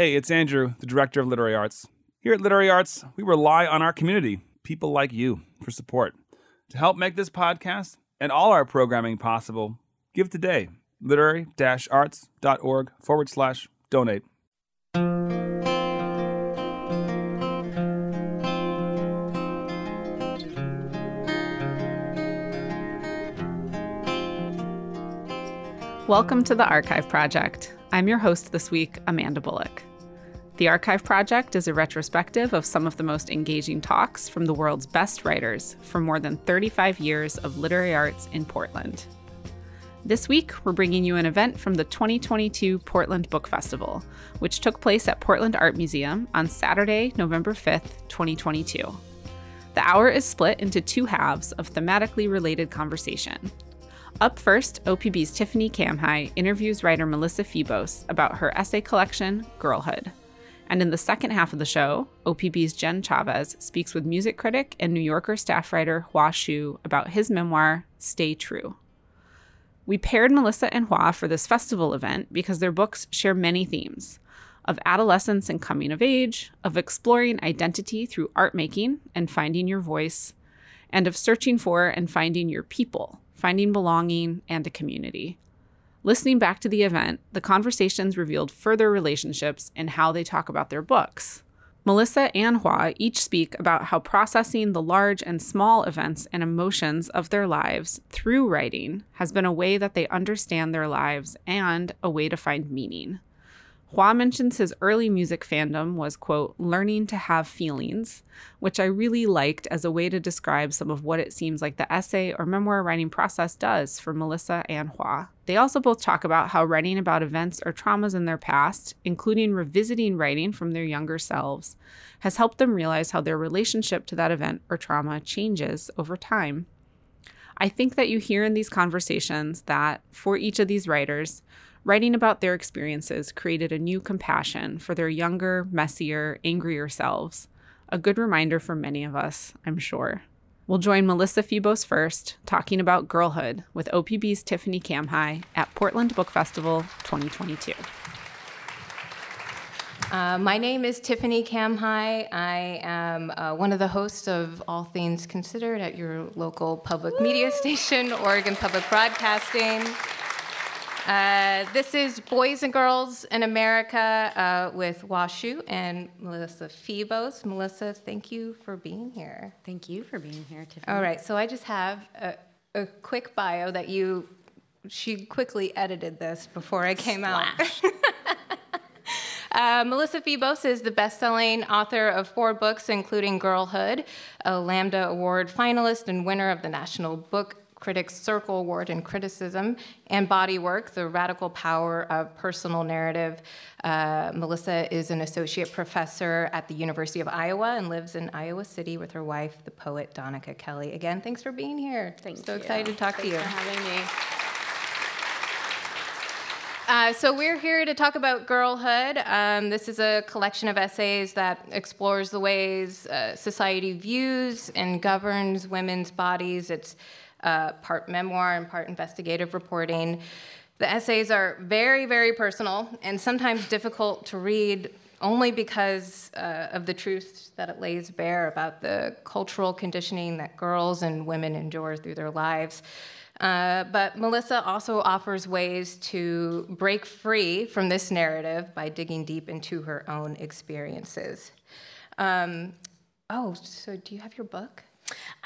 Hey, it's Andrew, the director of Literary Arts. Here at Literary Arts, we rely on our community, people like you, for support. To help make this podcast and all our programming possible, give today. Literary arts.org forward slash donate. Welcome to the Archive Project. I'm your host this week, Amanda Bullock. The Archive Project is a retrospective of some of the most engaging talks from the world's best writers for more than 35 years of literary arts in Portland. This week, we're bringing you an event from the 2022 Portland Book Festival, which took place at Portland Art Museum on Saturday, November 5th, 2022. The hour is split into two halves of thematically related conversation. Up first, OPB's Tiffany Camhi interviews writer Melissa Febos about her essay collection, Girlhood. And in the second half of the show, OPB's Jenn Chavez speaks with music critic and New Yorker staff writer Hua Hsu about his memoir, Stay True. We paired Melissa and Hua for this festival event because their books share many themes of adolescence and coming of age, of exploring identity through art making and finding your voice, and of searching for and finding your people finding belonging, and a community. Listening back to the event, the conversations revealed further relationships in how they talk about their books. Melissa and Hua each speak about how processing the large and small events and emotions of their lives through writing has been a way that they understand their lives and a way to find meaning. Hua mentions his early music fandom was, quote, learning to have feelings, which I really liked as a way to describe some of what it seems like the essay or memoir writing process does for Melissa and Hua. They also both talk about how writing about events or traumas in their past, including revisiting writing from their younger selves, has helped them realize how their relationship to that event or trauma changes over time. I think that you hear in these conversations that, for each of these writers, Writing about their experiences created a new compassion for their younger, messier, angrier selves. A good reminder for many of us, I'm sure. We'll join Melissa Febos first, talking about girlhood with OPB's Tiffany Camhi at Portland Book Festival 2022. Uh, my name is Tiffany Camhi. I am uh, one of the hosts of All Things Considered at your local public media station, Oregon Public Broadcasting. Uh, this is Boys and Girls in America uh, with Hua Hsu and Melissa Febos. Melissa, thank you for being here. Thank you for being here, Tiffany. All right, so I just have a, a quick bio that you, she quickly edited this before I came out. Uh, Melissa Febos is the best-selling author of four books, including Girlhood, a Lambda Award finalist and winner of the National Book Critics Circle Award in Criticism, and Body Work, The Radical Power of Personal Narrative. Uh, Melissa is an associate professor at the University of Iowa and lives in Iowa City with her wife, the poet Donika Kelly. Again, thanks for being here. Thank so you. excited to talk Thanks to you. for having me. Uh, so we're here to talk about girlhood. Um, this is a collection of essays that explores the ways uh, society views and governs women's bodies. It's uh, part memoir and part investigative reporting. The essays are very, very personal and sometimes difficult to read only because uh, of the truth that it lays bare about the cultural conditioning that girls and women endure through their lives. Uh, but Melissa also offers ways to break free from this narrative by digging deep into her own experiences. Um, oh, so do you have your book?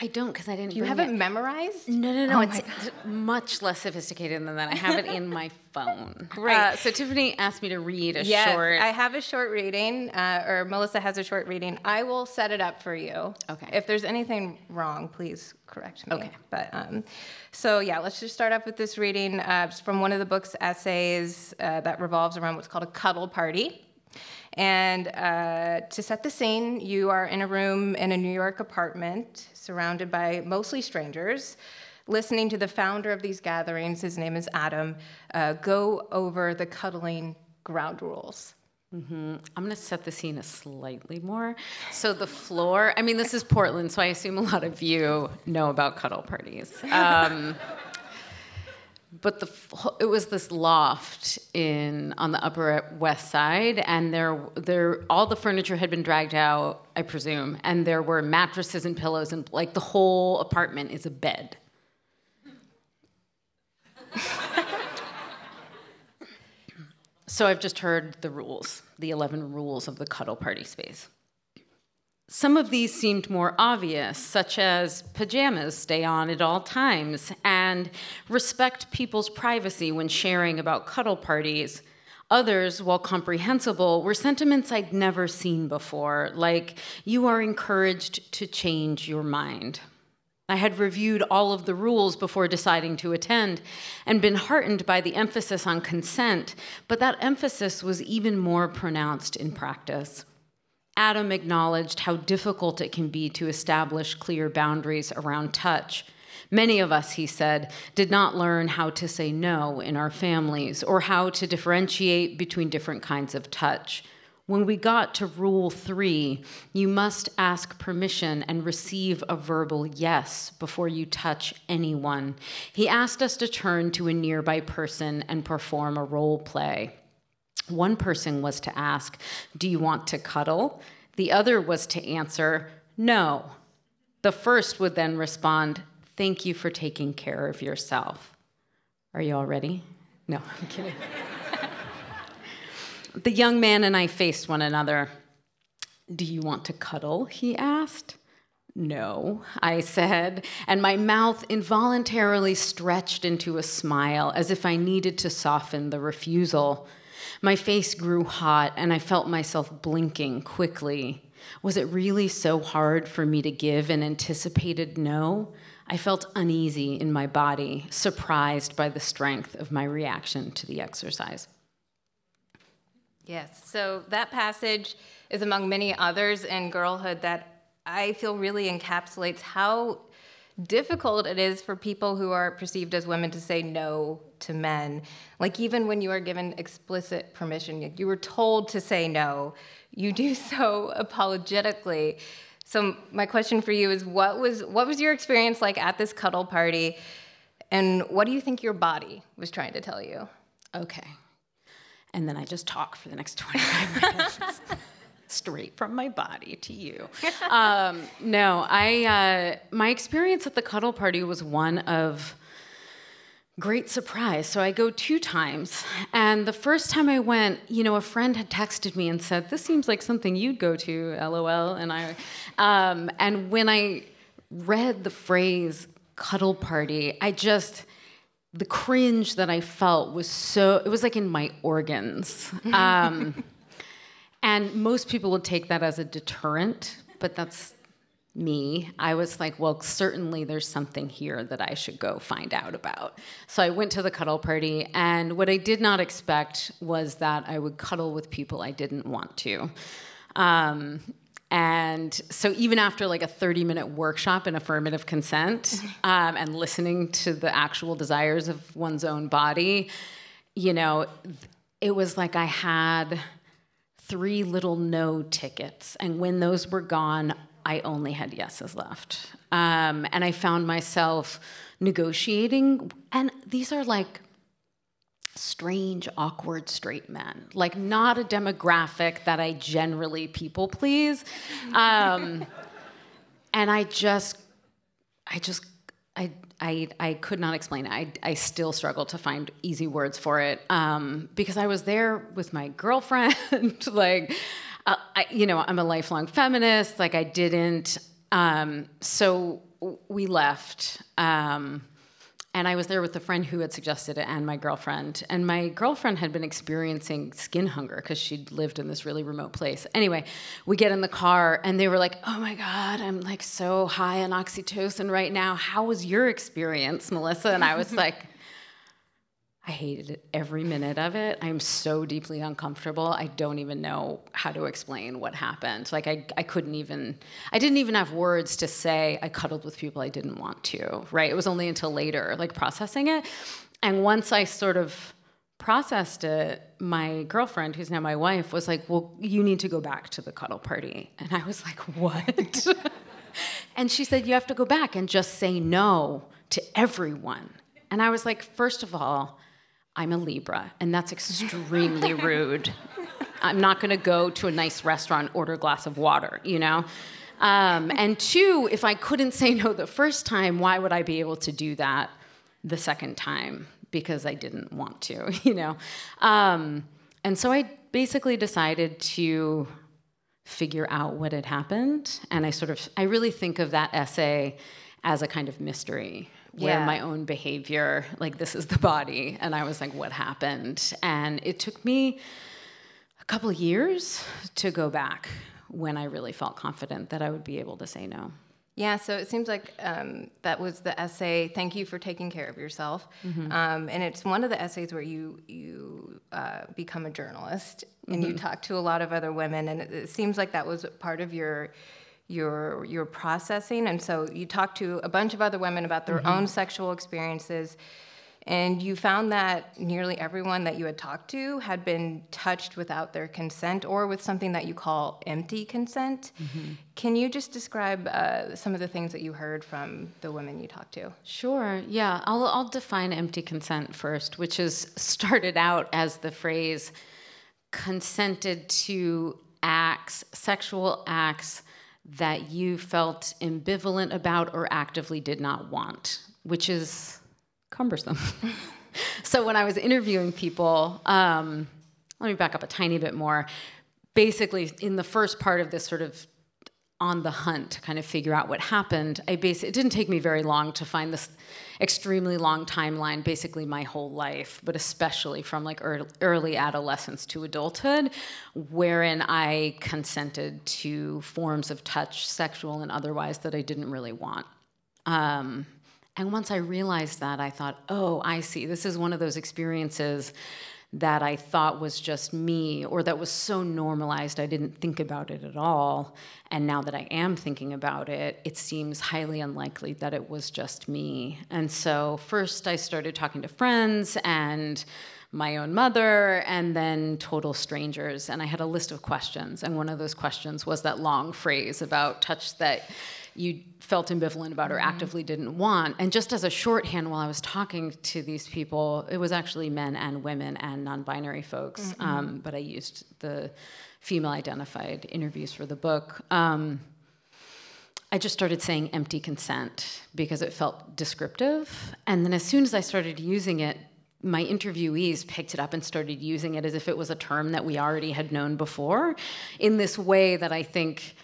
I don't because I didn't. You haven't it memorized? No, no, no. Oh it's much less sophisticated than that. I have it in my phone. Great. Uh, so Tiffany asked me to read a Yes, short. I have a short reading, uh, or Melissa has a short reading. I will set it up for you. Okay. If there's anything wrong, please correct me. Okay. But um, so yeah, let's just start off with this reading uh, from one of the book's essays uh, that revolves around what's called a cuddle party. And uh, to set the scene, you are in a room in a New York apartment surrounded by mostly strangers, listening to the founder of these gatherings, his name is Adam, uh, go over the cuddling ground rules. I'm going to set the scene a slightly more. So the floor. I mean, this is Portland, so I assume a lot of you know about cuddle parties. Um, but the it was this loft in on the upper west side and there there all the furniture had been dragged out i presume and there were mattresses and pillows and like the whole apartment is a bed. So i've just heard the rules the 11 rules of the cuddle party space some of these seemed more obvious, such as pajamas stay on at all times and respect people's privacy when sharing about cuddle parties. Others, while comprehensible, were sentiments I'd never seen before, like, you are encouraged to change your mind. I had reviewed all of the rules before deciding to attend and been heartened by the emphasis on consent, but that emphasis was even more pronounced in practice. Adam acknowledged how difficult it can be to establish clear boundaries around touch. Many of us, he said, did not learn how to say no in our families or how to differentiate between different kinds of touch. When we got to rule three, you must ask permission and receive a verbal yes before you touch anyone. He asked us to turn to a nearby person and perform a role play. One person was to ask, Do you want to cuddle? The other was to answer, No. The first would then respond, Thank you for taking care of yourself. Are you all ready? No, I'm kidding. the young man and I faced one another. Do you want to cuddle? He asked. No, I said, and my mouth involuntarily stretched into a smile as if I needed to soften the refusal. My face grew hot, and I felt myself blinking quickly. Was it really so hard for me to give an anticipated no? I felt uneasy in my body, surprised by the strength of my reaction to the exercise. Yes, so that passage is among many others in girlhood that I feel really encapsulates how difficult it is for people who are perceived as women to say no to men. Like, even when you are given explicit permission, you were told to say no, you do so apologetically. So, my question for you is what was, what was your experience like at this cuddle party? And what do you think your body was trying to tell you? Okay. And then I just talk for the next 25 minutes straight from my body to you. um, no, I uh, my experience at the cuddle party was one of great surprise. So I go two times, and the first time I went, you know, a friend had texted me and said, "This seems like something you'd go to." LOL. And I, um, and when I read the phrase "cuddle party," I just the cringe that I felt was so, it was like in my organs. Um, and most people would take that as a deterrent, but that's me. I was like, well, certainly there's something here that I should go find out about. So I went to the cuddle party, and what I did not expect was that I would cuddle with people I didn't want to. Um, and so even after like a 30 minute workshop in affirmative consent um, and listening to the actual desires of one's own body, you know, it was like I had three little no tickets. And when those were gone, I only had yeses left. Um, and I found myself negotiating. And these are like strange, awkward straight men, like not a demographic that I generally people please. Um, and I just, I just, I I, I could not explain it. I, I still struggle to find easy words for it um, because I was there with my girlfriend. like, uh, I, you know, I'm a lifelong feminist. Like, I didn't. Um, so we left. Um, and I was there with a friend who had suggested it and my girlfriend. And my girlfriend had been experiencing skin hunger because she'd lived in this really remote place. Anyway, we get in the car and they were like, oh my God, I'm like so high on oxytocin right now. How was your experience, Melissa? And I was like, I hated it every minute of it. I'm so deeply uncomfortable. I don't even know how to explain what happened. Like I, I couldn't even I didn't even have words to say I cuddled with people I didn't want to, right? It was only until later, like processing it. And once I sort of processed it, my girlfriend, who's now my wife, was like, Well, you need to go back to the cuddle party. And I was like, What? and she said, You have to go back and just say no to everyone And I was like, first of all, I'm a Libra, and that's extremely rude. I'm not going to go to a nice restaurant, order a glass of water, you know? Um, and two, if I couldn't say no the first time, why would I be able to do that the second time? Because I didn't want to, you know? Um, and so I basically decided to figure out what had happened. And I sort of, I really think of that essay as a kind of mystery where Yeah. my own behavior, like this is the body. And I was like, what happened? And it took me a couple years to go back when I really felt confident that I would be able to say no. Yeah, so it seems like um, that was the essay. Thank you for taking care of yourself, um, and it's one of the essays where you you uh, become a journalist and you talk to a lot of other women, and it, it seems like that was part of your your your processing. And so you talked to a bunch of other women about their own sexual experiences, and you found that nearly everyone that you had talked to had been touched without their consent or with something that you call empty consent. Can you just describe uh, some of the things that you heard from the women you talked to? Sure. Yeah. I'll, I'll define empty consent first, which is started out as the phrase consented to acts, sexual acts that you felt ambivalent about or actively did not want, which is cumbersome. so when I was interviewing people, um, let me back up a tiny bit more. Basically, in the first part of this sort of on the hunt to kind of figure out what happened. I basically it didn't take me very long to find this extremely long timeline, basically my whole life, but especially from like early adolescence to adulthood, wherein I consented to forms of touch, sexual and otherwise, that I didn't really want. Um, and once I realized that, I thought, oh, I see. This is one of those experiences that I thought was just me, or that was so normalized I didn't think about it at all. And now that I am thinking about it, it seems highly unlikely that it was just me. And so, first, I started talking to friends and my own mother, and then total strangers. And I had a list of questions. And one of those questions was that long phrase about touch that you felt ambivalent about or actively didn't want. And just as a shorthand, while I was talking to these people, it was actually men and women and non binary folks, um, but I used the female identified interviews for the book. Um, I just started saying empty consent because it felt descriptive. And then as soon as I started using it, my interviewees picked it up and started using it as if it was a term that we already had known before in this way that I think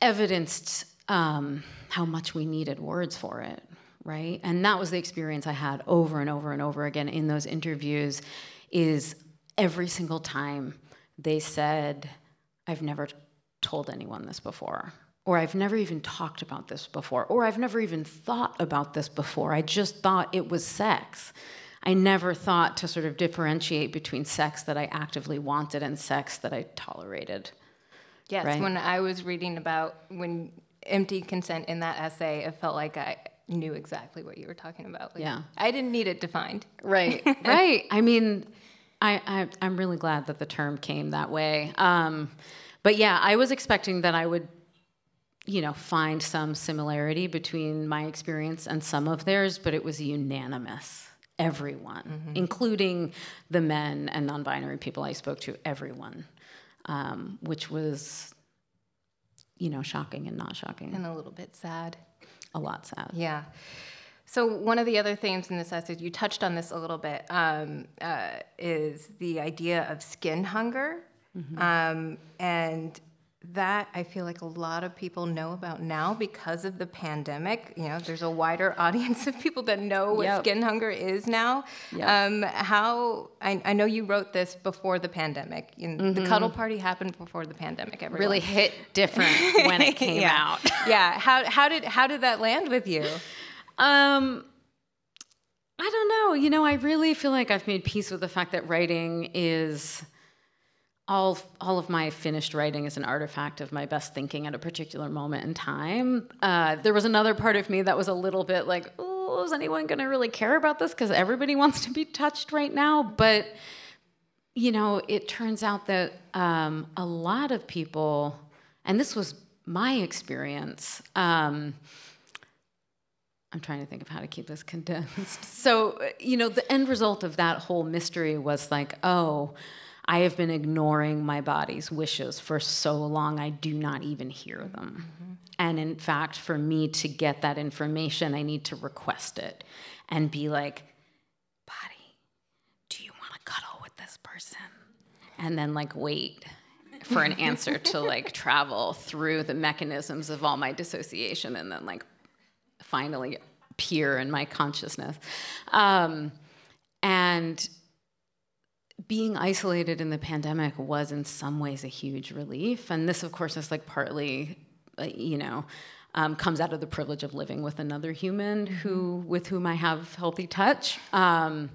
evidenced um, how much we needed words for it, right? And that was the experience I had over and over and over again in those interviews. Is every single time they said, "I've never told anyone this before." Or I've never even talked about this before, or I've never even thought about this before. I just thought it was sex. I never thought to sort of differentiate between sex that I actively wanted and sex that I tolerated. Yes, Right. when I was reading about when empty consent in that essay, it felt like I knew exactly what you were talking about. Like, Yeah. I didn't need it defined. Right, right. I mean, I, I I'm really glad that the term came that way. Um, but yeah, I was expecting that I would, you know, find some similarity between my experience and some of theirs, but it was unanimous. Everyone, including the men and non-binary people I spoke to, everyone, um, which was, you know, shocking and not shocking. And a little bit sad. a lot sad. Yeah. So one of the other themes in this essay, you touched on this a little bit, um, uh, is the idea of skin hunger, um, and that I feel like a lot of people know about now because of the pandemic. You know, there's a wider audience of people that know what Yep. skin hunger is now. Yep. Um, how I, I know you wrote this before the pandemic. Know, The cuddle party happened before the pandemic. Everyone. Really hit different when it came yeah. out. yeah. How how did how did that land with you? Um, I don't know. You know, I really feel like I've made peace with the fact that writing is all all of my finished writing is an artifact of my best thinking at a particular moment in time. Uh, there was another part of me that was a little bit like, oh, is anyone going to really care about this? Because everybody wants to be touched right now. But you know, it turns out that um, a lot of people, and this was my experience. Um, I'm trying to think of how to keep this condensed. So, you know, the end result of that whole mystery was like, oh, I have been ignoring my body's wishes for so long, I do not even hear them. Mm-hmm. And in fact, for me to get that information, I need to request it and be like, body, do you want to cuddle with this person? And then, like, wait for an answer to like travel through the mechanisms of all my dissociation and then like finally appear in my consciousness. Um, and being isolated in the pandemic was in some ways a huge relief. And this, of course, is like partly, uh, you know, um, comes out of the privilege of living with another human who, with whom I have healthy touch. Um,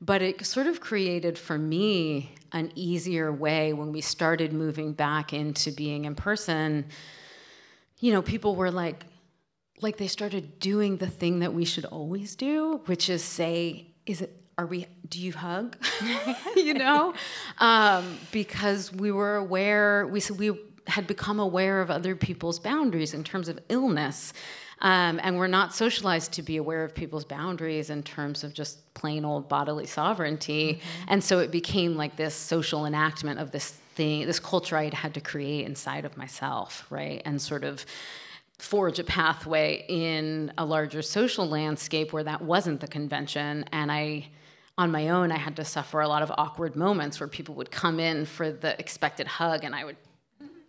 but it sort of created for me an easier way when we started moving back into being in person. You know, people were like, like they started doing the thing that we should always do, which is say, is it are we do you hug? You know? Um, because we were aware we we had become aware of other people's boundaries in terms of illness. Um, and we're not socialized to be aware of people's boundaries in terms of just plain old bodily sovereignty. Mm-hmm. and so it became like this social enactment of this thing this culture i had to create inside of myself right? And sort of forge a pathway in a larger social landscape where that wasn't the convention. And I, on my own, I had to suffer a lot of awkward moments where people would come in for the expected hug and I would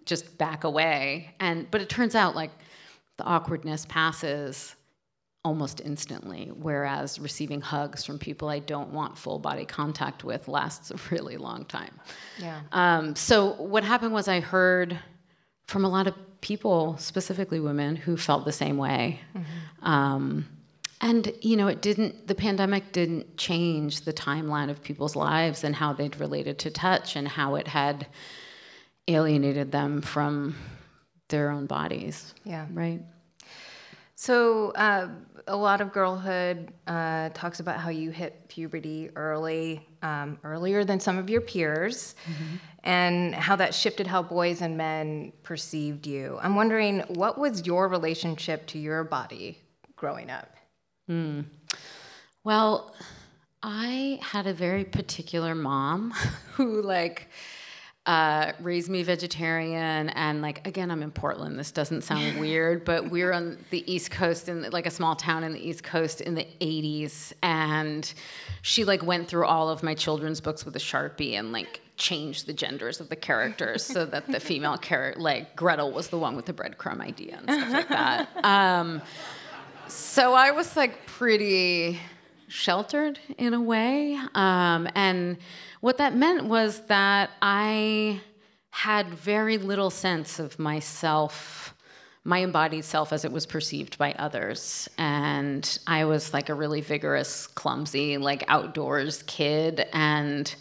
just back away. And but it turns out like the awkwardness passes almost instantly, whereas receiving hugs from people I don't want full body contact with lasts a really long time. Yeah. Um, so what happened was I heard from a lot of people, specifically women, who felt the same way. Mm-hmm. Um, and you know, it didn't. The pandemic didn't change the timeline of people's lives and how they'd related to touch and how it had alienated them from their own bodies. Yeah. Right. So uh, a lot of girlhood uh, talks about how you hit puberty early, um, earlier than some of your peers. Mm-hmm and how that shifted how boys and men perceived you. I'm wondering, what was your relationship to your body growing up? Mm. Well, I had a very particular mom who, like, uh, raised me vegetarian and like again i'm in portland this doesn't sound weird but we're on the east coast in like a small town in the east coast in the 80s and she like went through all of my children's books with a sharpie and like changed the genders of the characters so that the female character, like Gretel, was the one with the breadcrumb idea and stuff like that. Um, so I was like pretty sheltered in a way. Um, and what that meant was that I had very little sense of myself, my embodied self as it was perceived by others. And I was like a really vigorous, clumsy, like outdoors kid. And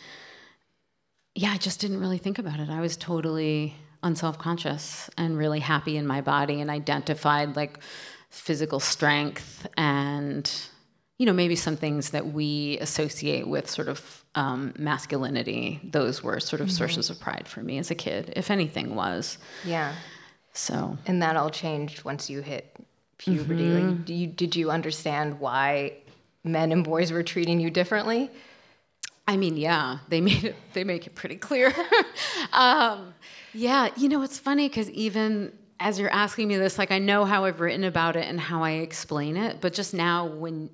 yeah, I just didn't really think about it. I was totally unself-conscious and really happy in my body and identified like physical strength and you know maybe some things that we associate with sort of um, masculinity those were sort of mm-hmm. sources of pride for me as a kid if anything was yeah so and that all changed once you hit puberty mm-hmm. like, you, did you understand why men and boys were treating you differently I mean, yeah, they made it. They make it pretty clear. um, yeah, you know, it's funny because even as you're asking me this, like I know how I've written about it and how I explain it, but just now when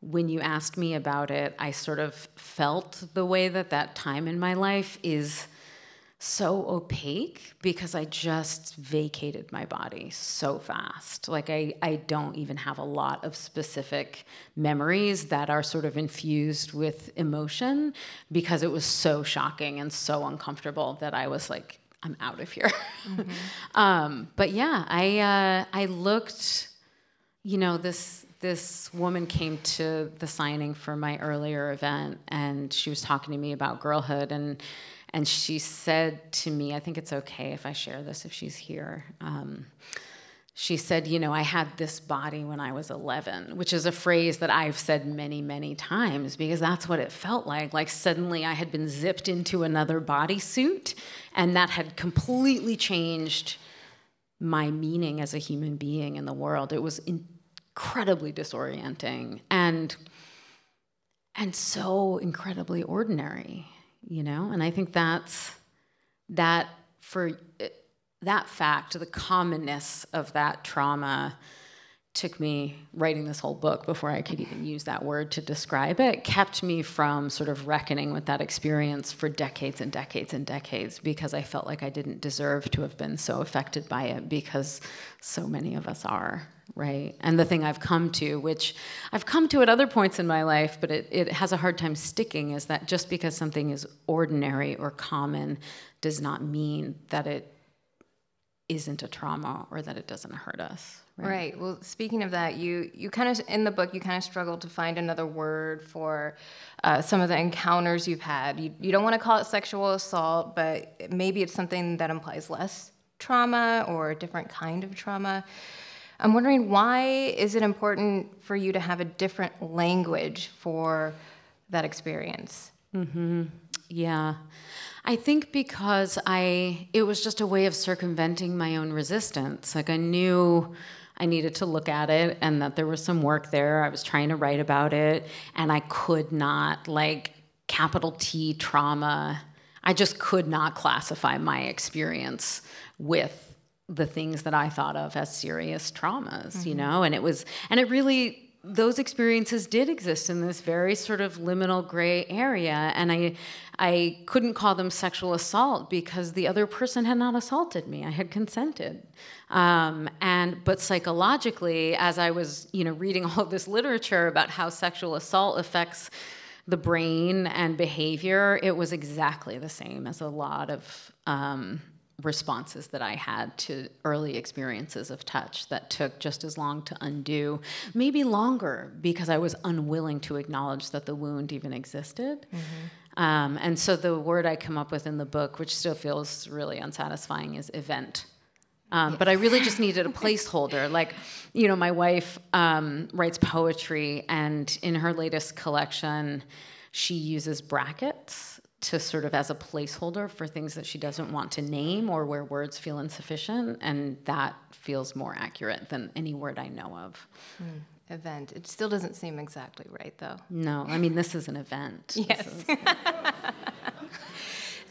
when you asked me about it, I sort of felt the way that that time in my life is so opaque because I just vacated my body so fast. Like I, I don't even have a lot of specific memories that are sort of infused with emotion because it was so shocking and so uncomfortable that I was like, I'm out of here. Mm-hmm. um, but yeah, I uh, I looked, you know, this this woman came to the signing for my earlier event and she was talking to me about girlhood and and she said to me, I think it's okay if I share this if she's here. Um, she said, You know, I had this body when I was 11, which is a phrase that I've said many, many times because that's what it felt like. Like suddenly I had been zipped into another bodysuit, and that had completely changed my meaning as a human being in the world. It was incredibly disorienting and and so incredibly ordinary, you know? And I think that's that for that fact, the commonness of that trauma took me writing this whole book before I could even use that word to describe it, kept me from sort of reckoning with that experience for decades and decades and decades because I felt like I didn't deserve to have been so affected by it because so many of us are, right? And the thing I've come to, which I've come to at other points in my life, but it, it has a hard time sticking, is that just because something is ordinary or common does not mean that it isn't a trauma or that it doesn't hurt us. Right. right. Well, speaking of that, you you kind of in the book you kind of struggled to find another word for uh, some of the encounters you've had. You you don't want to call it sexual assault, but maybe it's something that implies less trauma or a different kind of trauma. I'm wondering why is it important for you to have a different language for that experience? Mm-hmm. Yeah. I think because I it was just a way of circumventing my own resistance. Like I knew I needed to look at it and that there was some work there. I was trying to write about it and I could not like capital T trauma. I just could not classify my experience with the things that I thought of as serious traumas, mm-hmm. you know? And it was and it really those experiences did exist in this very sort of liminal gray area and i i couldn't call them sexual assault because the other person had not assaulted me. I had consented. Um, and but psychologically as i was you know reading all this literature about how sexual assault affects the brain and behavior it was exactly the same as a lot of um, responses that I had to early experiences of touch that took just as long to undo, maybe longer, because I was unwilling to acknowledge that the wound even existed. Mm-hmm. Um, and so the word I come up with in the book, which still feels really unsatisfying, is event. Um, but I really just needed a placeholder. Like, you know, my wife um, writes poetry, and in her latest collection, she uses brackets to sort of as a placeholder for things that she doesn't want to name or where words feel insufficient and that feels more accurate than any word i know of. Mm, event. It still doesn't seem exactly right though. No i mean this is an event. Yes is,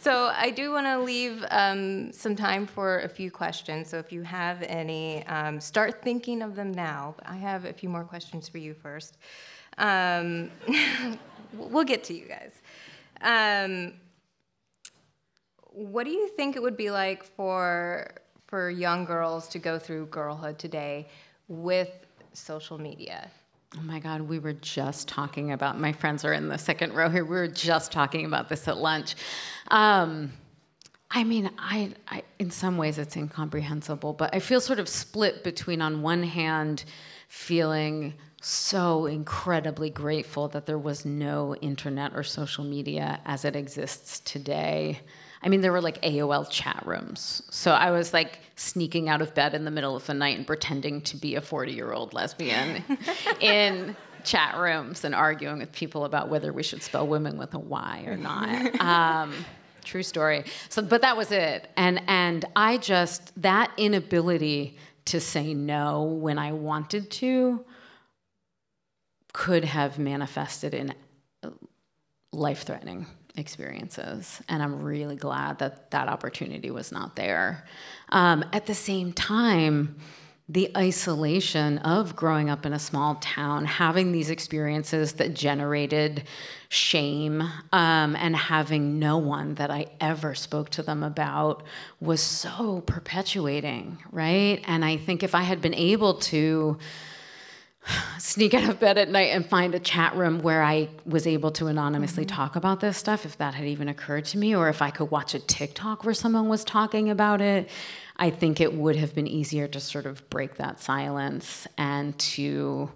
so i do want to leave um, some time for a few questions. So if you have any um, start thinking of them now but i have a few more questions for you first. Um, we'll get to you guys um, what do you think it would be like for for young girls to go through girlhood today with social media? Oh my God, we were just talking about, my friends are in the second row here. We were just talking about this at lunch. Um, I mean, I, I, in some ways it's incomprehensible, but I feel sort of split between, on one hand, feeling so incredibly grateful that there was no internet or social media as it exists today. I mean, there were like AOL chat rooms. So I was like sneaking out of bed in the middle of the night and pretending to be a 40 year old lesbian in chat rooms and arguing with people about whether we should spell women with a Y or not. Um, true story. So, but that was it. And, and I just, that inability to say no when I wanted to could have manifested in life threatening experiences. And I'm really glad that that opportunity was not there. Um, at the same time, the isolation of growing up in a small town, having these experiences that generated shame, um, and having no one that I ever spoke to them about was so perpetuating, right? And I think if I had been able to sneak out of bed at night and find a chat room where I was able to anonymously mm-hmm. talk about this stuff, if that had even occurred to me, or if I could watch a TikTok where someone was talking about it, I think it would have been easier to sort of break that silence and to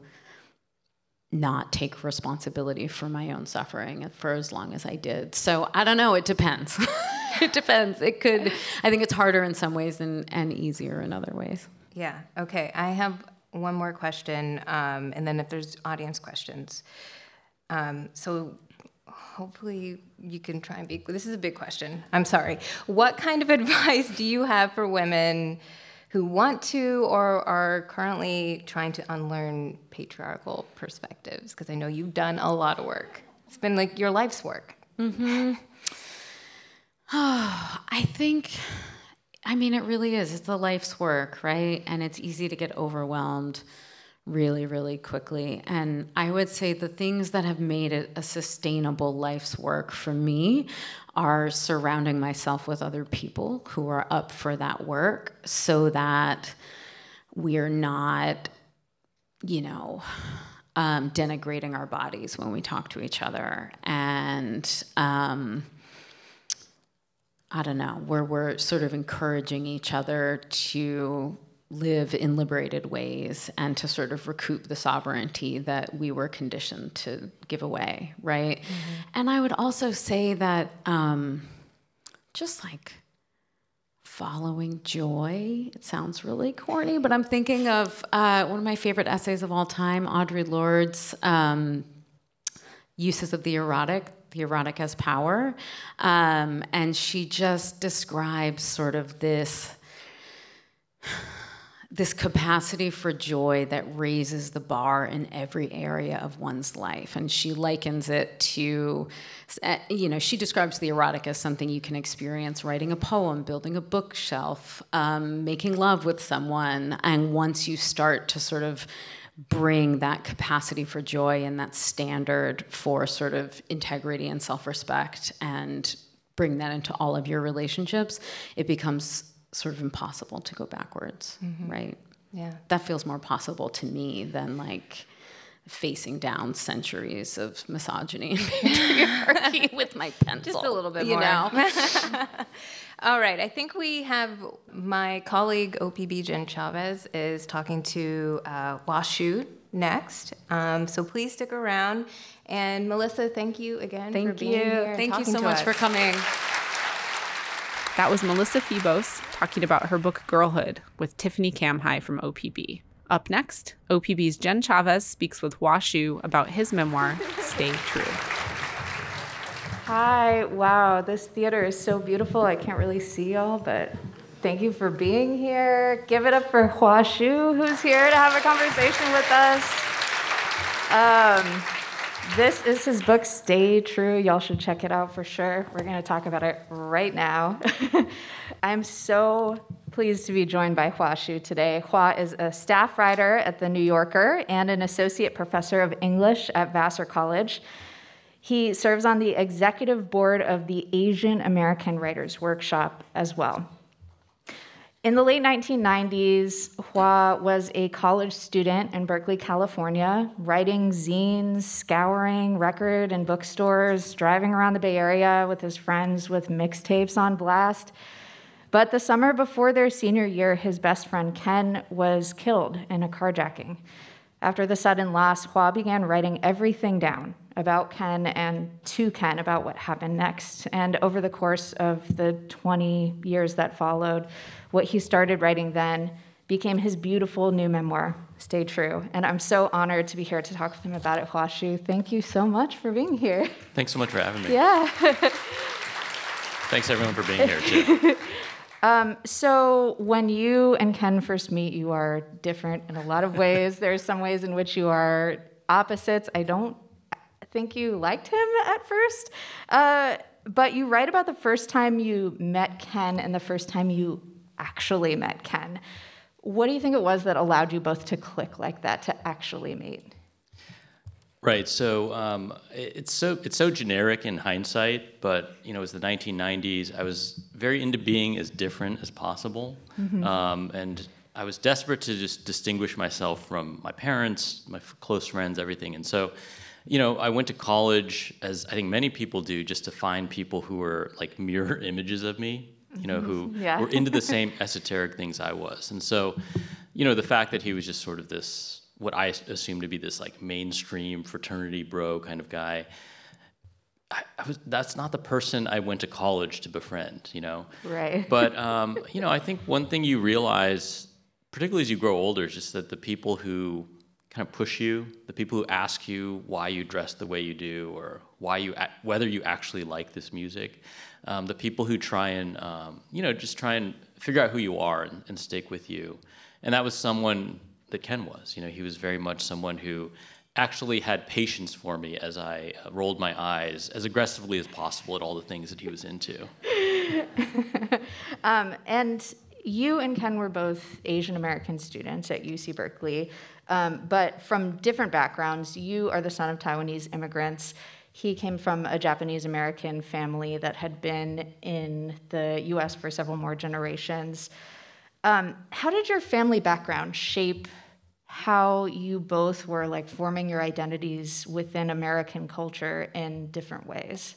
not take responsibility for my own suffering for as long as I did. So I don't know, it depends. it depends. It could, I think it's harder in some ways and, and easier in other ways. Yeah, okay. I have one more question, um, and then if there's audience questions. Um, so hopefully you can try and be. This is a big question. I'm sorry. What kind of advice do you have for women who want to or are currently trying to unlearn patriarchal perspectives? Because I know you've done a lot of work. It's been like your life's work. Mm-hmm. Oh, I think, I mean, it really is. It's a life's work, right? And it's easy to get overwhelmed really, really quickly. And I would say the things that have made it a sustainable life's work for me are surrounding myself with other people who are up for that work so that we're not, you know, um, denigrating our bodies when we talk to each other. And, um, I don't know, where we're sort of encouraging each other to live in liberated ways and to sort of recoup the sovereignty that we were conditioned to give away, right? Mm-hmm. And I would also say that um, just like following joy, it sounds really corny, but I'm thinking of uh, one of my favorite essays of all time, Audre Lorde's um, Uses of the Erotic the erotic as power. Um, and she just describes sort of this this capacity for joy that raises the bar in every area of one's life. And she likens it to, uh, you know, she describes the erotic as something you can experience writing a poem, building a bookshelf, um, making love with someone. And once you start to sort of bring that capacity for joy and that standard for sort of integrity and self respect and bring that into all of your relationships, it becomes sort of impossible to go backwards, mm-hmm. right? Yeah. That feels more possible to me than like facing down centuries of misogyny and patriarchy with my pencil. Just a little bit you more. know. All right, I think we have my colleague OPB Jenn Chavez is talking to uh, Hua next. Um, so please stick around. And Melissa, thank you again thank for being you. here. Thank you so much us. for coming. That was Melissa Febos talking about her book Girlhood with Tiffany Camhi from OPB. Up next, OPB's Jenn Chavez speaks with Hsu about his memoir, Stay True. Hi, wow, this theater is so beautiful. I can't really see y'all, but thank you for being here. Give it up for Hua Hsu, who's here to have a conversation with us. Um, this is his book, Stay True. Y'all should check it out for sure. We're going to talk about it right now. I'm so pleased to be joined by Hua Hsu today. Hua is a staff writer at The New Yorker and an associate professor of English at Vassar College. He serves on the executive board of the Asian American Writers Workshop as well. In the late 1990s, Hua was a college student in Berkeley, California, writing zines, scouring record and bookstores, driving around the Bay Area with his friends with mixtapes on blast. But the summer before their senior year, his best friend Ken was killed in a carjacking. After the sudden loss, Hua began writing everything down about Ken and to Ken about what happened next. And over the course of the 20 years that followed, what he started writing then became his beautiful new memoir, Stay True. And I'm so honored to be here to talk with him about it, Hua Hsu. Thank you so much for being here. Thanks so much for having me. Yeah. Thanks everyone for being here too. Um, so when you and Ken first meet, you are different in a lot of ways. There's some ways in which you are opposites. I don't think you liked him at first. Uh, but you write about the first time you met Ken and the first time you actually met Ken. What do you think it was that allowed you both to click like that, to actually meet? Right. So um, it's so it's so generic in hindsight, but you know, it was the 1990s. I was very into being as different as possible, mm-hmm. um, and I was desperate to just distinguish myself from my parents, my f- close friends, everything. And so, you know, I went to college, as I think many people do, just to find people who were like mirror images of me you know, who yeah. were into the same esoteric things I was. And so, you know, the fact that he was just sort of this, what I assume to be this like mainstream fraternity bro kind of guy, I, I was, that's not the person I went to college to befriend, you know? Right. But, um, you know, I think one thing you realize, particularly as you grow older, is just that the people who kind of push you, the people who ask you why you dress the way you do, or why you whether you actually like this music, um, the people who try and um, you know just try and figure out who you are and, and stick with you, and that was someone that Ken was. You know, he was very much someone who actually had patience for me as I uh, rolled my eyes as aggressively as possible at all the things that he was into. um, and you and Ken were both Asian American students at UC Berkeley, um, but from different backgrounds. You are the son of Taiwanese immigrants. He came from a Japanese American family that had been in the US for several more generations. Um, how did your family background shape how you both were like forming your identities within American culture in different ways?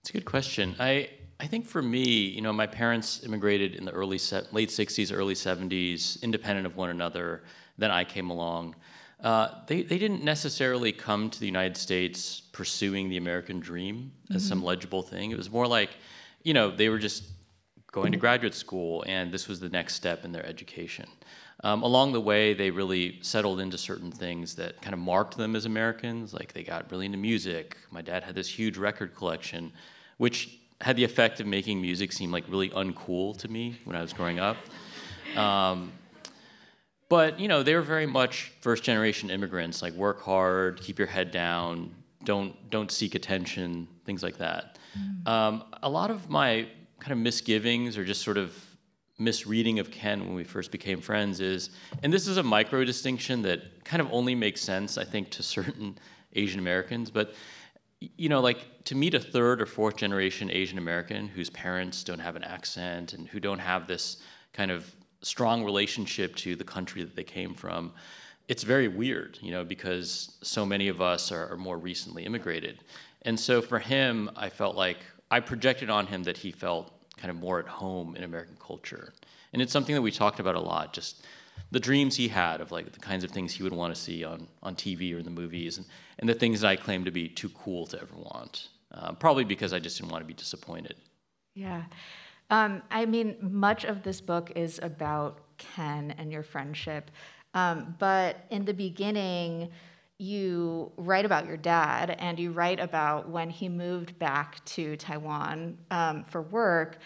It's a good question. I I think for me, you know, my parents immigrated in the early se- late '60s, early '70s, independent of one another. Then I came along. Uh, they they didn't necessarily come to the United States pursuing the American dream as mm-hmm. some legible thing. It was more like, you know, they were just going to graduate school, and this was the next step in their education. Um, along the way, they really settled into certain things that kind of marked them as Americans. Like they got really into music. My dad had this huge record collection, which had the effect of making music seem like really uncool to me when I was growing up. Um, but you know, they were very much first generation immigrants. Like work hard, keep your head down, don't don't seek attention, things like that. Mm. Um, a lot of my kind of misgivings or just sort of misreading of Ken when we first became friends is, and this is a micro distinction that kind of only makes sense, I think, to certain Asian Americans, but you know, like to meet a third or fourth generation Asian American whose parents don't have an accent and who don't have this kind of strong relationship to the country that they came from, it's very weird, you know, because so many of us are, are more recently immigrated. And so for him, I felt like I projected on him that he felt kind of more at home in American culture. And it's something that we talked about a lot, just the dreams he had of like the kinds of things he would want to see on, on TV or in the movies, and, and the things that I claim to be too cool to ever want. Uh, probably because I just didn't want to be disappointed. Yeah. Um, I mean, much of this book is about Ken and your friendship. Um, but in the beginning, you write about your dad and you write about when he moved back to Taiwan um, for work.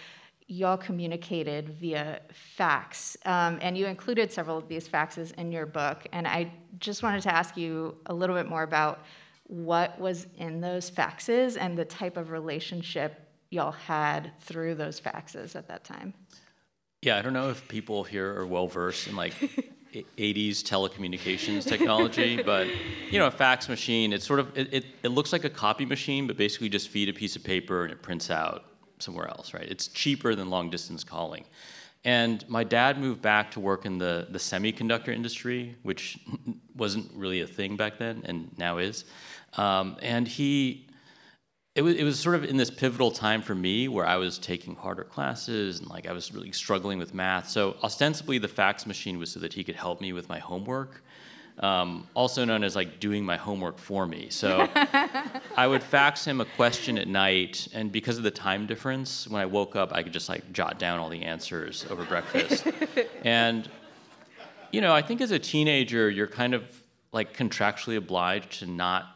Y'all communicated via fax, um, and you included several of these faxes in your book. And I just wanted to ask you a little bit more about what was in those faxes and the type of relationship y'all had through those faxes at that time. Yeah, I don't know if people here are well versed in like 80s telecommunications technology, but you know, a fax machine, it's sort of it, it, it, looks like a copy machine, but basically just feed a piece of paper and it prints out somewhere else, right? It's cheaper than long distance calling. And my dad moved back to work in the, the semiconductor industry, which wasn't really a thing back then and now is. Um, and he it was, it was sort of in this pivotal time for me where I was taking harder classes and like I was really struggling with math. So ostensibly the fax machine was so that he could help me with my homework, um, also known as like doing my homework for me. So I would fax him a question at night, and because of the time difference, when I woke up, I could just like jot down all the answers over breakfast. and you know, I think as a teenager, you're kind of like contractually obliged to not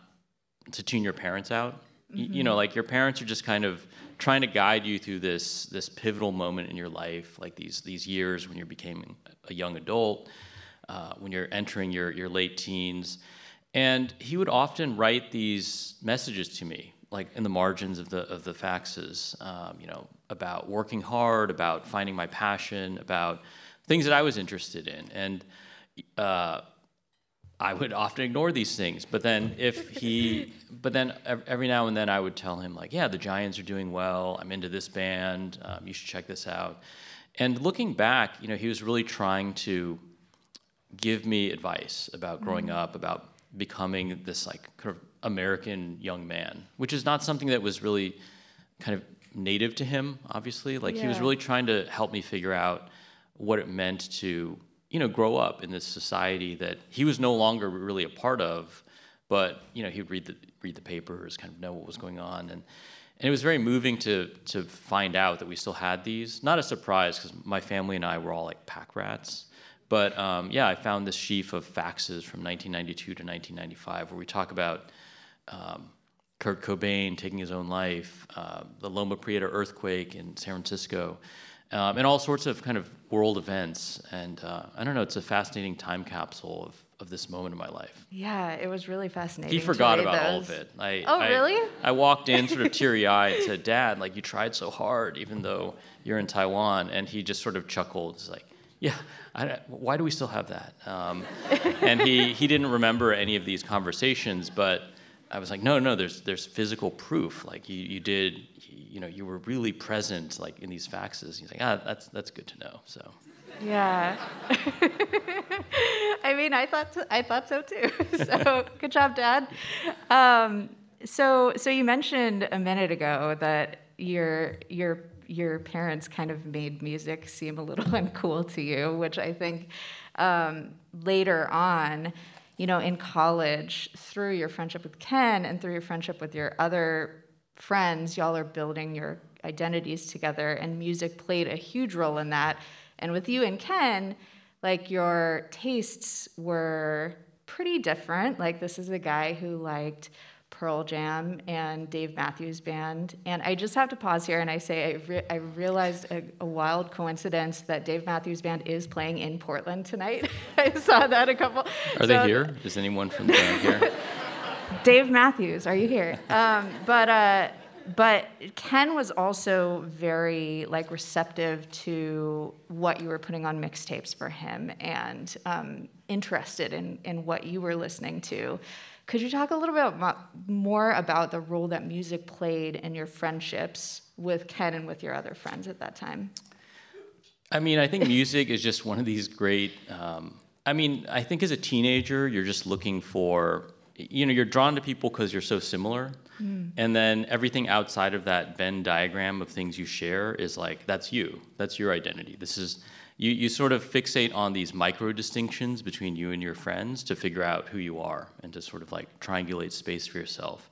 to tune your parents out Mm-hmm. You know, like your parents are just kind of trying to guide you through this this pivotal moment in your life, like these these years when you're becoming a young adult, uh, when you're entering your your late teens, and he would often write these messages to me, like in the margins of the of the faxes, um, you know, about working hard, about finding my passion, about things that I was interested in, and. Uh, I would often ignore these things. But then if he, but then every now and then I would tell him like, yeah, the Giants are doing well. I'm into this band. Um, you should check this out. And looking back, you know, he was really trying to give me advice about growing mm-hmm. up, about becoming this like kind of American young man, which is not something that was really kind of native to him. Obviously, like yeah. he was really trying to help me figure out what it meant to you know, grow up in this society that he was no longer really a part of, but you know, he'd read the read the papers, kind of know what was going on, and and it was very moving to to find out that we still had these. Not a surprise because my family and I were all like pack rats, But um, yeah, I found this sheaf of faxes from 1992 to 1995 where we talk about um, Kurt Cobain taking his own life, uh, the Loma Prieta earthquake in San Francisco, um, and all sorts of kind of world events. And uh, I don't know, it's a fascinating time capsule of, of this moment in my life. Yeah, it was really fascinating. He forgot about all of it. I, Oh, I- really? I walked in sort of teary eyed and said, Dad, like you tried so hard, even though you're in Taiwan. And he just sort of chuckled. He's like, Yeah, I, why do we still have that? Um, and he, he didn't remember any of these conversations, but I was like, No, no, there's, there's physical proof. Like you, you did, you know, you were really present like in these faxes. He's like, Ah, that's, that's good to know. So. Yeah. I mean, I thought so, I thought so too. so good job, Dad. Um, so so you mentioned a minute ago that your your your parents kind of made music seem a little uncool to you, which I think um, later on, you know, in college, through your friendship with Ken and through your friendship with your other friends, y'all are building your identities together, and music played a huge role in that. And with you and Ken, like your tastes were pretty different. Like this is a guy who liked Pearl Jam and Dave Matthews Band. And I just have to pause here and I say I, re- I realized a, a wild coincidence that Dave Matthews Band is playing in Portland tonight. I saw that a couple. Are they here? Is anyone from the band here? Dave Matthews, are you here? Um, but uh, but Ken was also very like receptive to what you were putting on mixtapes for him and um, interested in in what you were listening to. Could you talk a little bit more about the role that music played in your friendships with Ken and with your other friends at that time? I mean, I think music is just one of these great. Um, I mean, I think as a teenager, you're just looking for, you know, you're drawn to people because you're so similar. And then everything outside of that Venn diagram of things you share is like, that's you. That's your identity. This is, you, you sort of fixate on these micro distinctions between you and your friends to figure out who you are and to sort of like triangulate space for yourself.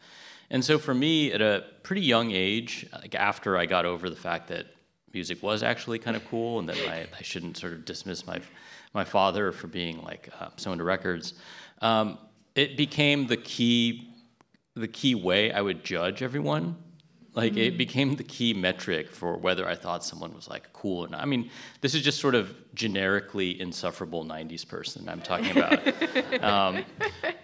And so for me, at a pretty young age, like after I got over the fact that music was actually kind of cool and that I, I shouldn't sort of dismiss my, my father for being like uh, so into records, um, it became the key, the key way I would judge everyone. Like it became the key metric for whether I thought someone was like cool or not. I mean, this is just sort of generically insufferable '90s person I'm talking about. um,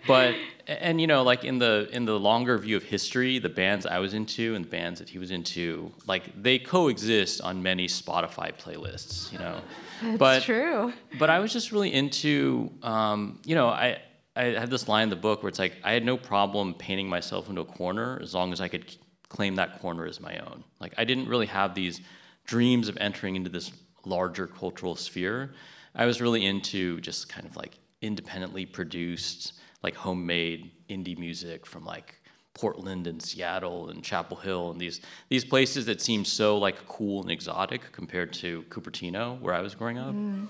but and you know, like in the in the longer view of history, the bands I was into and the bands that he was into, like they coexist on many Spotify playlists. You know, That's but true. but I was just really into, um, you know, I, I had this line in the book where it's like, I had no problem painting myself into a corner as long as I could claim that corner as my own. Like, I didn't really have these dreams of entering into this larger cultural sphere. I was really into just kind of like independently produced, like homemade indie music from like Portland and Seattle and Chapel Hill and these these places that seemed so like cool and exotic compared to Cupertino where I was growing up. Mm-hmm.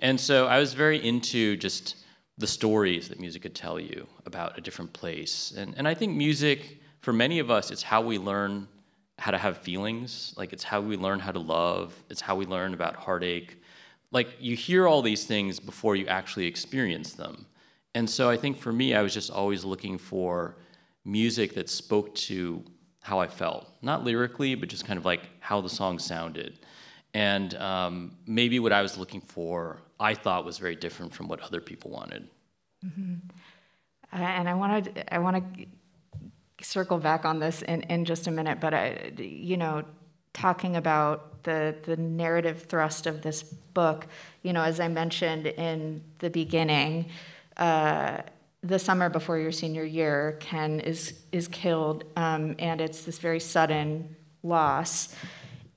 And so I was very into just the stories that music could tell you about a different place. And and I think music for many of us it's how we learn how to have feelings, like it's how we learn how to love, it's how we learn about heartache. Like you hear all these things before you actually experience them. And so I think for me I was just always looking for music that spoke to how I felt, not lyrically, but just kind of like how the song sounded. And um, maybe what I was looking for, I thought was very different from what other people wanted. Uh, and I wanted I want to circle back on this in, in just a minute, but I, you know, talking about the the narrative thrust of this book, you know, as I mentioned in the beginning, uh, the summer before your senior year, Ken is is killed, um, and it's this very sudden loss,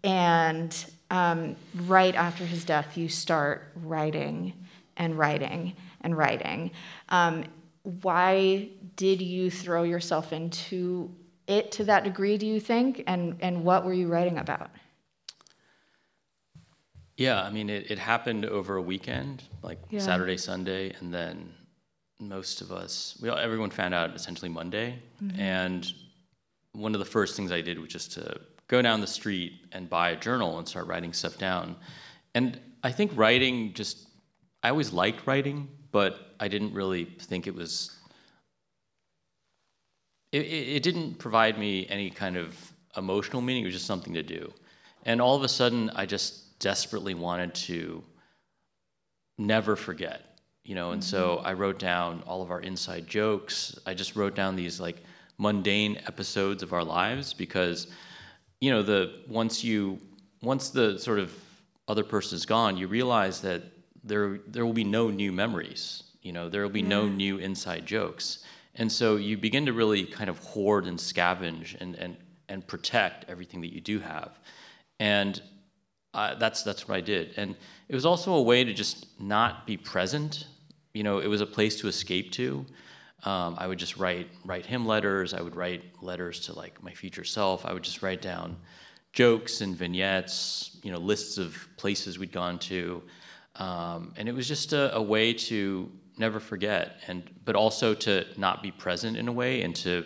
and um, right after his death, you start writing and writing and writing. Um, why did you throw yourself into it to that degree, do you think? And, and what were you writing about? Yeah, I mean, it, it happened over a weekend, like Yeah. Saturday, Sunday, and then most of us, we all, everyone found out essentially Monday. And one of the first things I did was just to go down the street and buy a journal and start writing stuff down. And I think writing just I always liked writing, but I didn't really think it was. It, it, didn't provide me any kind of emotional meaning. It was just something to do, and all of a sudden, I just desperately wanted to never forget you know and so mm-hmm. i wrote down all of our inside jokes i just wrote down these like mundane episodes of our lives because you know the once you once the sort of other person is gone you realize that there there will be no new memories you know there will be no new inside jokes and so you begin to really kind of hoard and scavenge and and and protect everything that you do have and uh, that's that's what I did, and it was also a way to just not be present. You know, it was a place to escape to. Um, I would just write write him letters. I would write letters to like my future self. I would just write down jokes and vignettes. You know, lists of places we'd gone to, um, and it was just a, a way to never forget, and but also to not be present in a way, and to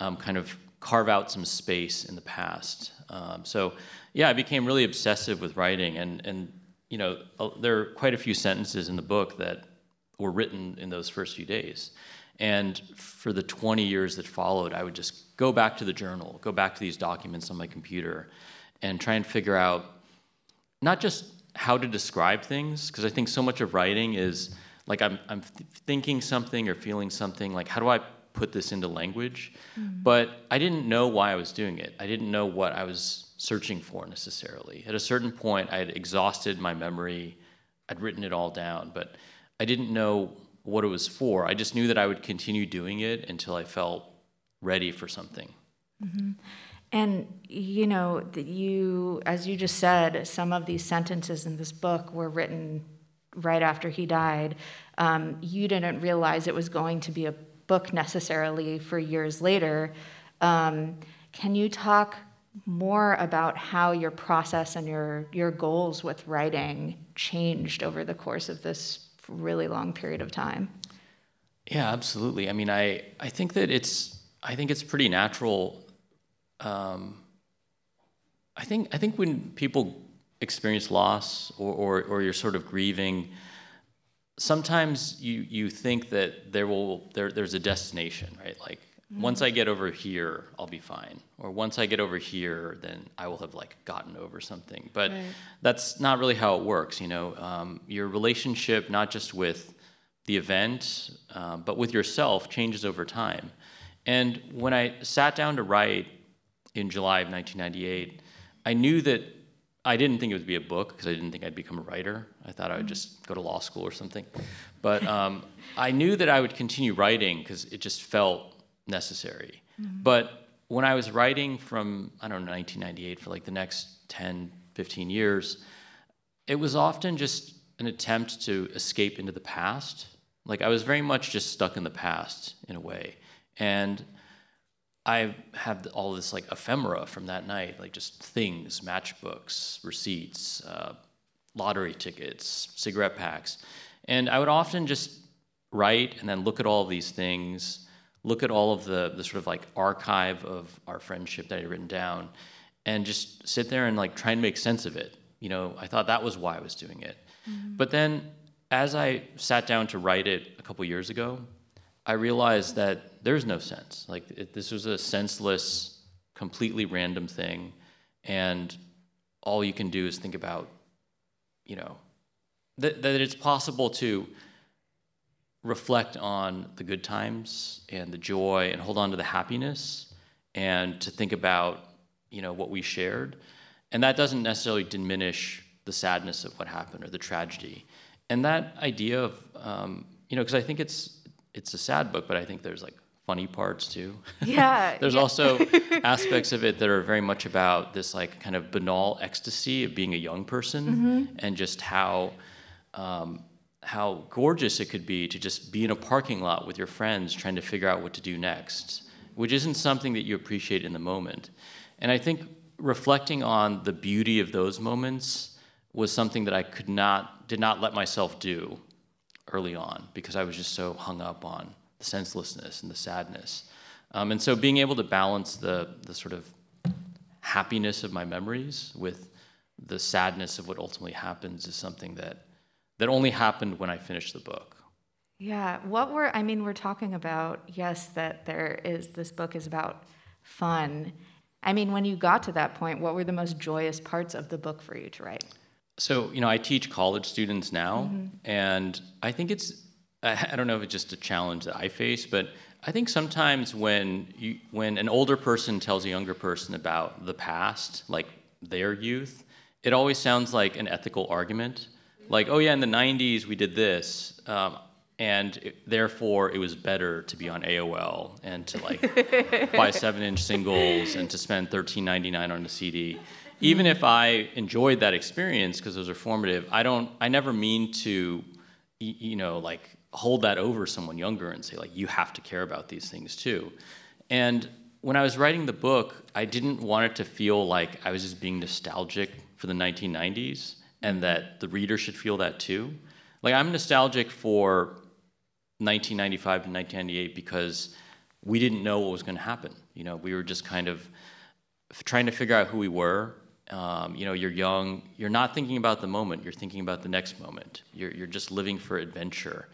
um, kind of carve out some space in the past. Um, so yeah, I became really obsessive with writing, and and you know uh, there are quite a few sentences in the book that were written in those first few days. And for the 20 years that followed, I would just go back to the journal, go back to these documents on my computer, and try and figure out not just how to describe things, because I think so much of writing is like I'm, I'm th- thinking something or feeling something, like how do I put this into language? Mm-hmm. But I didn't know why I was doing it. I didn't know what I was searching for necessarily. At a certain point, I had exhausted my memory, I'd written it all down, but I didn't know what it was for. I just knew that I would continue doing it until I felt ready for something. Mm-hmm. And you know, you, as you just said, some of these sentences in this book were written right after he died. Um, you didn't realize it was going to be a book necessarily for years later. Um, can you talk more about how your process and your your goals with writing changed over the course of this really long period of time. Yeah, absolutely. I mean, I I think that it's I think it's pretty natural. Um, I think I think when people experience loss or, or, or you're sort of grieving, sometimes you you think that there will there there's a destination, right? Like Mm-hmm. Once I get over here, I'll be fine. Or once I get over here, then I will have like gotten over something. But right. that's not really how it works. You know, um, your relationship, not just with the event, uh, but with yourself, changes over time. And when I sat down to write in July of 1998, I knew that I didn't think it would be a book because I didn't think I'd become a writer. I thought I would just go to law school or something. But um, I knew that I would continue writing because it just felt necessary. Mm-hmm. But when I was writing from, I don't know, 1998 for like the next 10, 15 years, it was often just an attempt to escape into the past. Like I was very much just stuck in the past in a way. And I have all this like ephemera from that night, like just things, matchbooks, receipts, uh, lottery tickets, cigarette packs. And I would often just write and then look at all these things look at all of the, the sort of like archive of our friendship that I had written down and just sit there and like try and make sense of it. You know, I thought that was why I was doing it. Mm-hmm. But then as I sat down to write it a couple years ago, I realized that there's no sense. Like it, this was a senseless, completely random thing, and all you can do is think about, you know, that, that it's possible to reflect on the good times and the joy and hold on to the happiness and to think about you know what we shared and that doesn't necessarily diminish the sadness of what happened or the tragedy and that idea of um, you know because i think it's it's a sad book but i think there's like funny parts too yeah there's yeah. also aspects of it that are very much about this like kind of banal ecstasy of being a young person mm-hmm. and just how um, how gorgeous it could be to just be in a parking lot with your friends trying to figure out what to do next, which isn't something that you appreciate in the moment. And I think reflecting on the beauty of those moments was something that I could not, did not let myself do early on because I was just so hung up on the senselessness and the sadness. Um, and so being able to balance the, the sort of happiness of my memories with the sadness of what ultimately happens is something that that only happened when I finished the book. Yeah. What were, I mean, we're talking about, yes, that there is, this book is about fun. I mean, when you got to that point, what were the most joyous parts of the book for you to write? So, you know, I teach college students now, mm-hmm. and I think it's, I don't know if it's just a challenge that I face, but I think sometimes when you, when an older person tells a younger person about the past, like their youth, it always sounds like an ethical argument. Like, oh yeah, in the '90s we did this, um, and it, therefore it was better to be on AOL and to like buy seven-inch singles and to spend $13.99 on a CD. Even if I enjoyed that experience because it was formative, I don't. I never mean to, you know, like hold that over someone younger and say like you have to care about these things too and when i was writing the book i didn't want it to feel like i was just being nostalgic for the 1990s and that the reader should feel that too. Like i'm nostalgic for 1995 to 1998 because we didn't know what was going to happen you know? We were just kind of trying to figure out who we were. Um, you know you're young. You're not thinking about the moment. You're thinking about the next moment. You're, you're just living for adventure.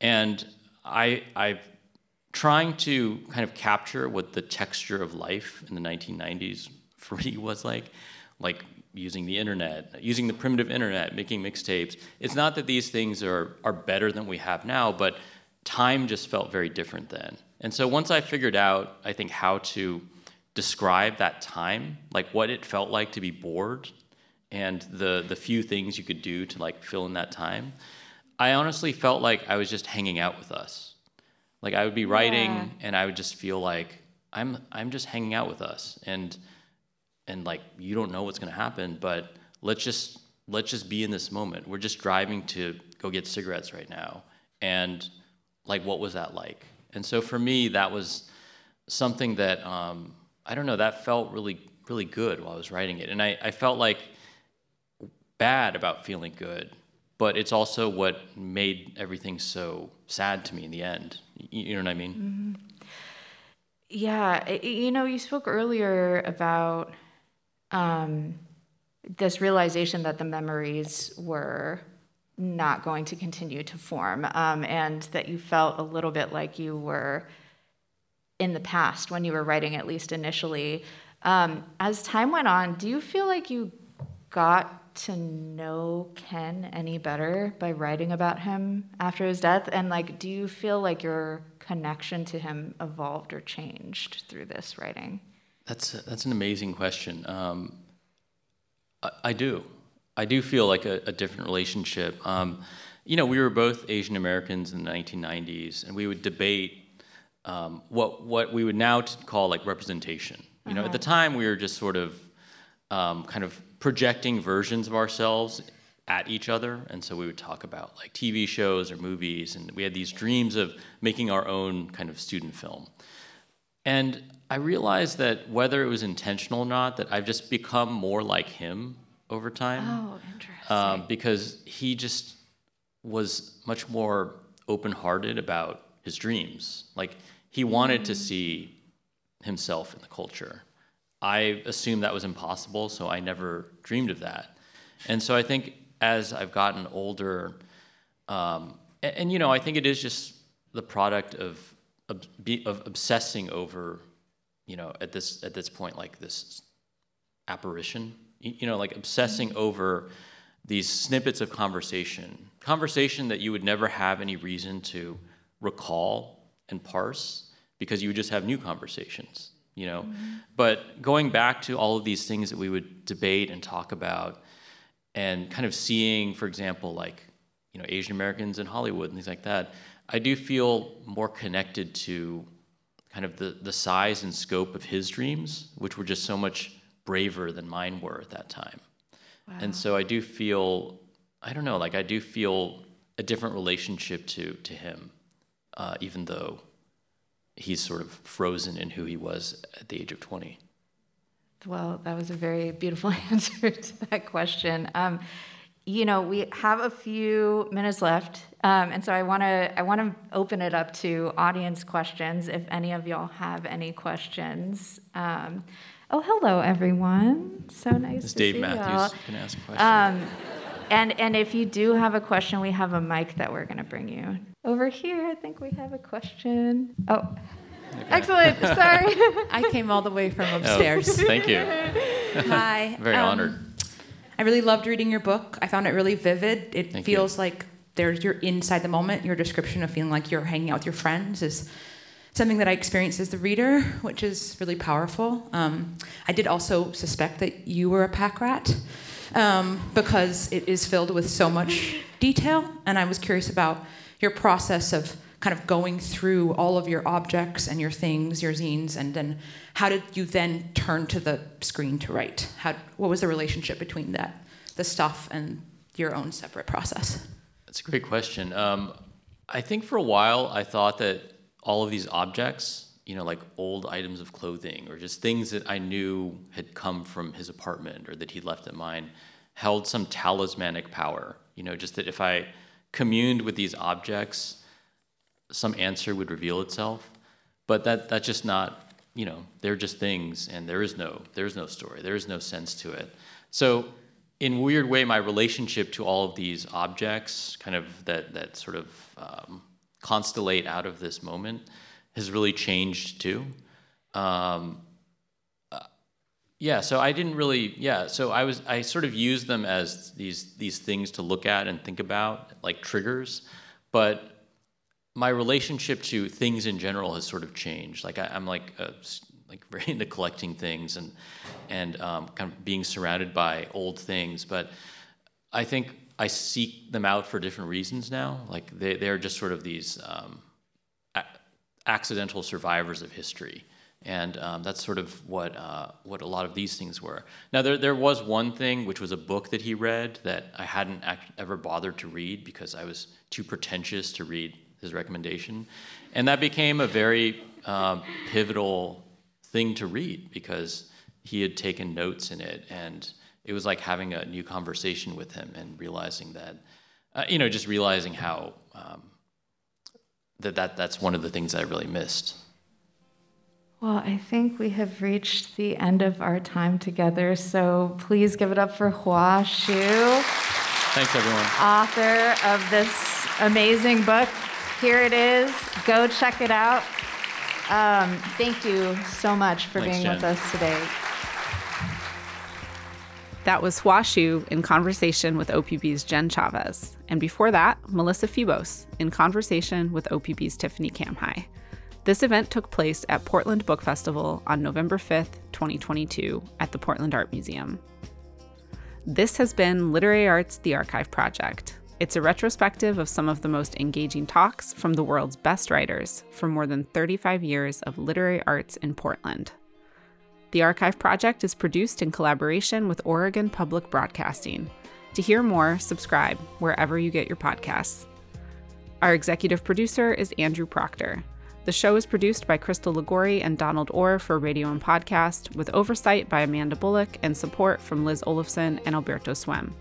And I, I'm trying to kind of capture what the texture of life in the 1990s for me was like, like using the internet, using the primitive internet, making mixtapes. It's not that these things are, are better than we have now, but time just felt very different then. And so once I figured out, I think, how to describe that time, like what it felt like to be bored and the, the few things you could do to like fill in that time, I honestly felt like I was just hanging out with us. Like I would be writing yeah. and I would just feel like I'm I'm just hanging out with us and and like you don't know what's going to happen, but let's just let's just be in this moment. We're just driving to go get cigarettes right now. And like what was that like? And so for me that was something that um, I don't know, that felt really really good while I was writing it. And I, I felt like bad about feeling good but it's also what made everything so sad to me in the end. You know what I mean? Mm-hmm. Yeah, you know, you spoke earlier about um, this realization that the memories were not going to continue to form, um, and that you felt a little bit like you were in the past when you were writing, at least initially. Um, as time went on, do you feel like you got to know Ken any better by writing about him after his death? And like, do you feel like your connection to him evolved or changed through this writing? That's that's an amazing question. Um, I, I, do. I do feel like a, a different relationship. Um, you know, we were both Asian Americans in the 1990s, and we would debate um, what what we would now call like representation. You know, uh-huh. at the uh-huh. time we were just sort of um, kind of projecting versions of ourselves at each other and so we would talk about like tv shows or movies and we had these dreams of making our own kind of student film and i realized that whether it was intentional or not that i've just become more like him over time oh interesting um, because he just was much more open-hearted about his dreams like he wanted mm. to see himself in the culture I assumed that was impossible, so I never dreamed of that. And so I think as I've gotten older, um, and, and, you know, I think it is just the product of, of, of obsessing over, you know, at this at this point, like this apparition, you know, like obsessing mm-hmm. over these snippets of conversation, conversation that you would never have any reason to recall and parse because you would just have new conversations you know mm-hmm. but going back to all of these things that we would debate and talk about and kind of seeing for example like you know asian americans in hollywood and things like that i do feel more connected to kind of the, the size and scope of his dreams which were just so much braver than mine were at that time wow. and so i do feel i don't know like i do feel a different relationship to to him uh, even though he's sort of frozen in who he was at the age of 20? Well, that was a very beautiful answer to that question. Um, you know, we have a few minutes left, um, and so I want to I want to open it up to audience questions. If any of y'all have any questions. Um, oh, hello, everyone. So nice this to Dave see Matthews y'all. can ask questions. Um, and and if you do have a question, we have a mic that we're gonna bring you over here. I think we have a question. Oh, excellent. Sorry. I came all the way from upstairs. Oh, thank you. Hi. Very Um, honored. I really loved reading your book. I found it really vivid. It Thank you. feels like there's you're inside the moment. Your description of feeling like you're hanging out with your friends is something that I experienced as the reader, which is really powerful. Um, I did also suspect that you were a pack rat um, because it is filled with so much detail, and I was curious about your process of kind of going through all of your objects and your things, your zines, and then how did you then turn to the screen to write? How, what was the relationship between that, the stuff, and your own separate process? That's a great question. Um, I think for a while I thought that all of these objects, you know, like old items of clothing or just things that I knew had come from his apartment or that he left at mine, held some talismanic power. You know, just that if I communed with these objects, some answer would reveal itself. But that that's just not, you know, they're just things and there is no there is no story. There is no sense to it. So in weird way, my relationship to all of these objects, kind of that that sort of um, constellate out of this moment, has really changed too. Um, yeah, so I didn't really. Yeah, so I was. I sort of used them as these these things to look at and think about, like triggers. But my relationship to things in general has sort of changed. Like I, I'm like a, like very into collecting things and and um, kind of being surrounded by old things. But I think I seek them out for different reasons now. Like they they're just sort of these um, a- accidental survivors of history. And um, that's sort of what uh, what a lot of these things were. Now there there was one thing which was a book that he read that I hadn't act- ever bothered to read because I was too pretentious to read his recommendation, and that became a very um, pivotal thing to read because he had taken notes in it, and it was like having a new conversation with him and realizing that, uh, you know, just realizing how um, that, that that's one of the things I really missed. Well, I think we have reached the end of our time together, so please give it up for Hua Hsu, Thanks, everyone. author of this amazing book. Here it is. Go check it out. Um, thank you so much for Thanks, being with us today. That was Hua Hsu in conversation with OPB's Jenn Chavez. And before that, Melissa Febos in conversation with OPB's Tiffany Camhi. This event took place at Portland Book Festival on November 5th, 2022, at the Portland Art Museum. This has been Literary Arts The Archive Project. It's a retrospective of some of the most engaging talks from the world's best writers for more than 35 years of literary arts in Portland. The Archive Project is produced in collaboration with Oregon Public Broadcasting. To hear more, subscribe wherever you get your podcasts. Our executive producer is Andrew Proctor. The show is produced by Crystal Ligori and Donald Orr for Radio and Podcast, with oversight by Amanda Bullock and support from Liz Olafson and Alberto Swem.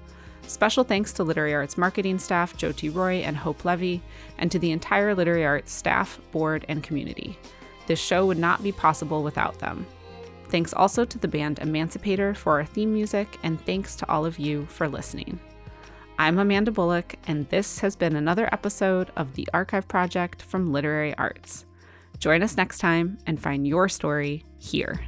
Special thanks to Literary Arts marketing staff Jyoti Roy and Hope Levy, and to the entire Literary Arts staff, board, and community. This show would not be possible without them. Thanks also to the band Emancipator for our theme music, and thanks to all of you for listening. I'm Amanda Bullock, and this has been another episode of the Archive Project from Literary Arts. Join us next time and find your story here.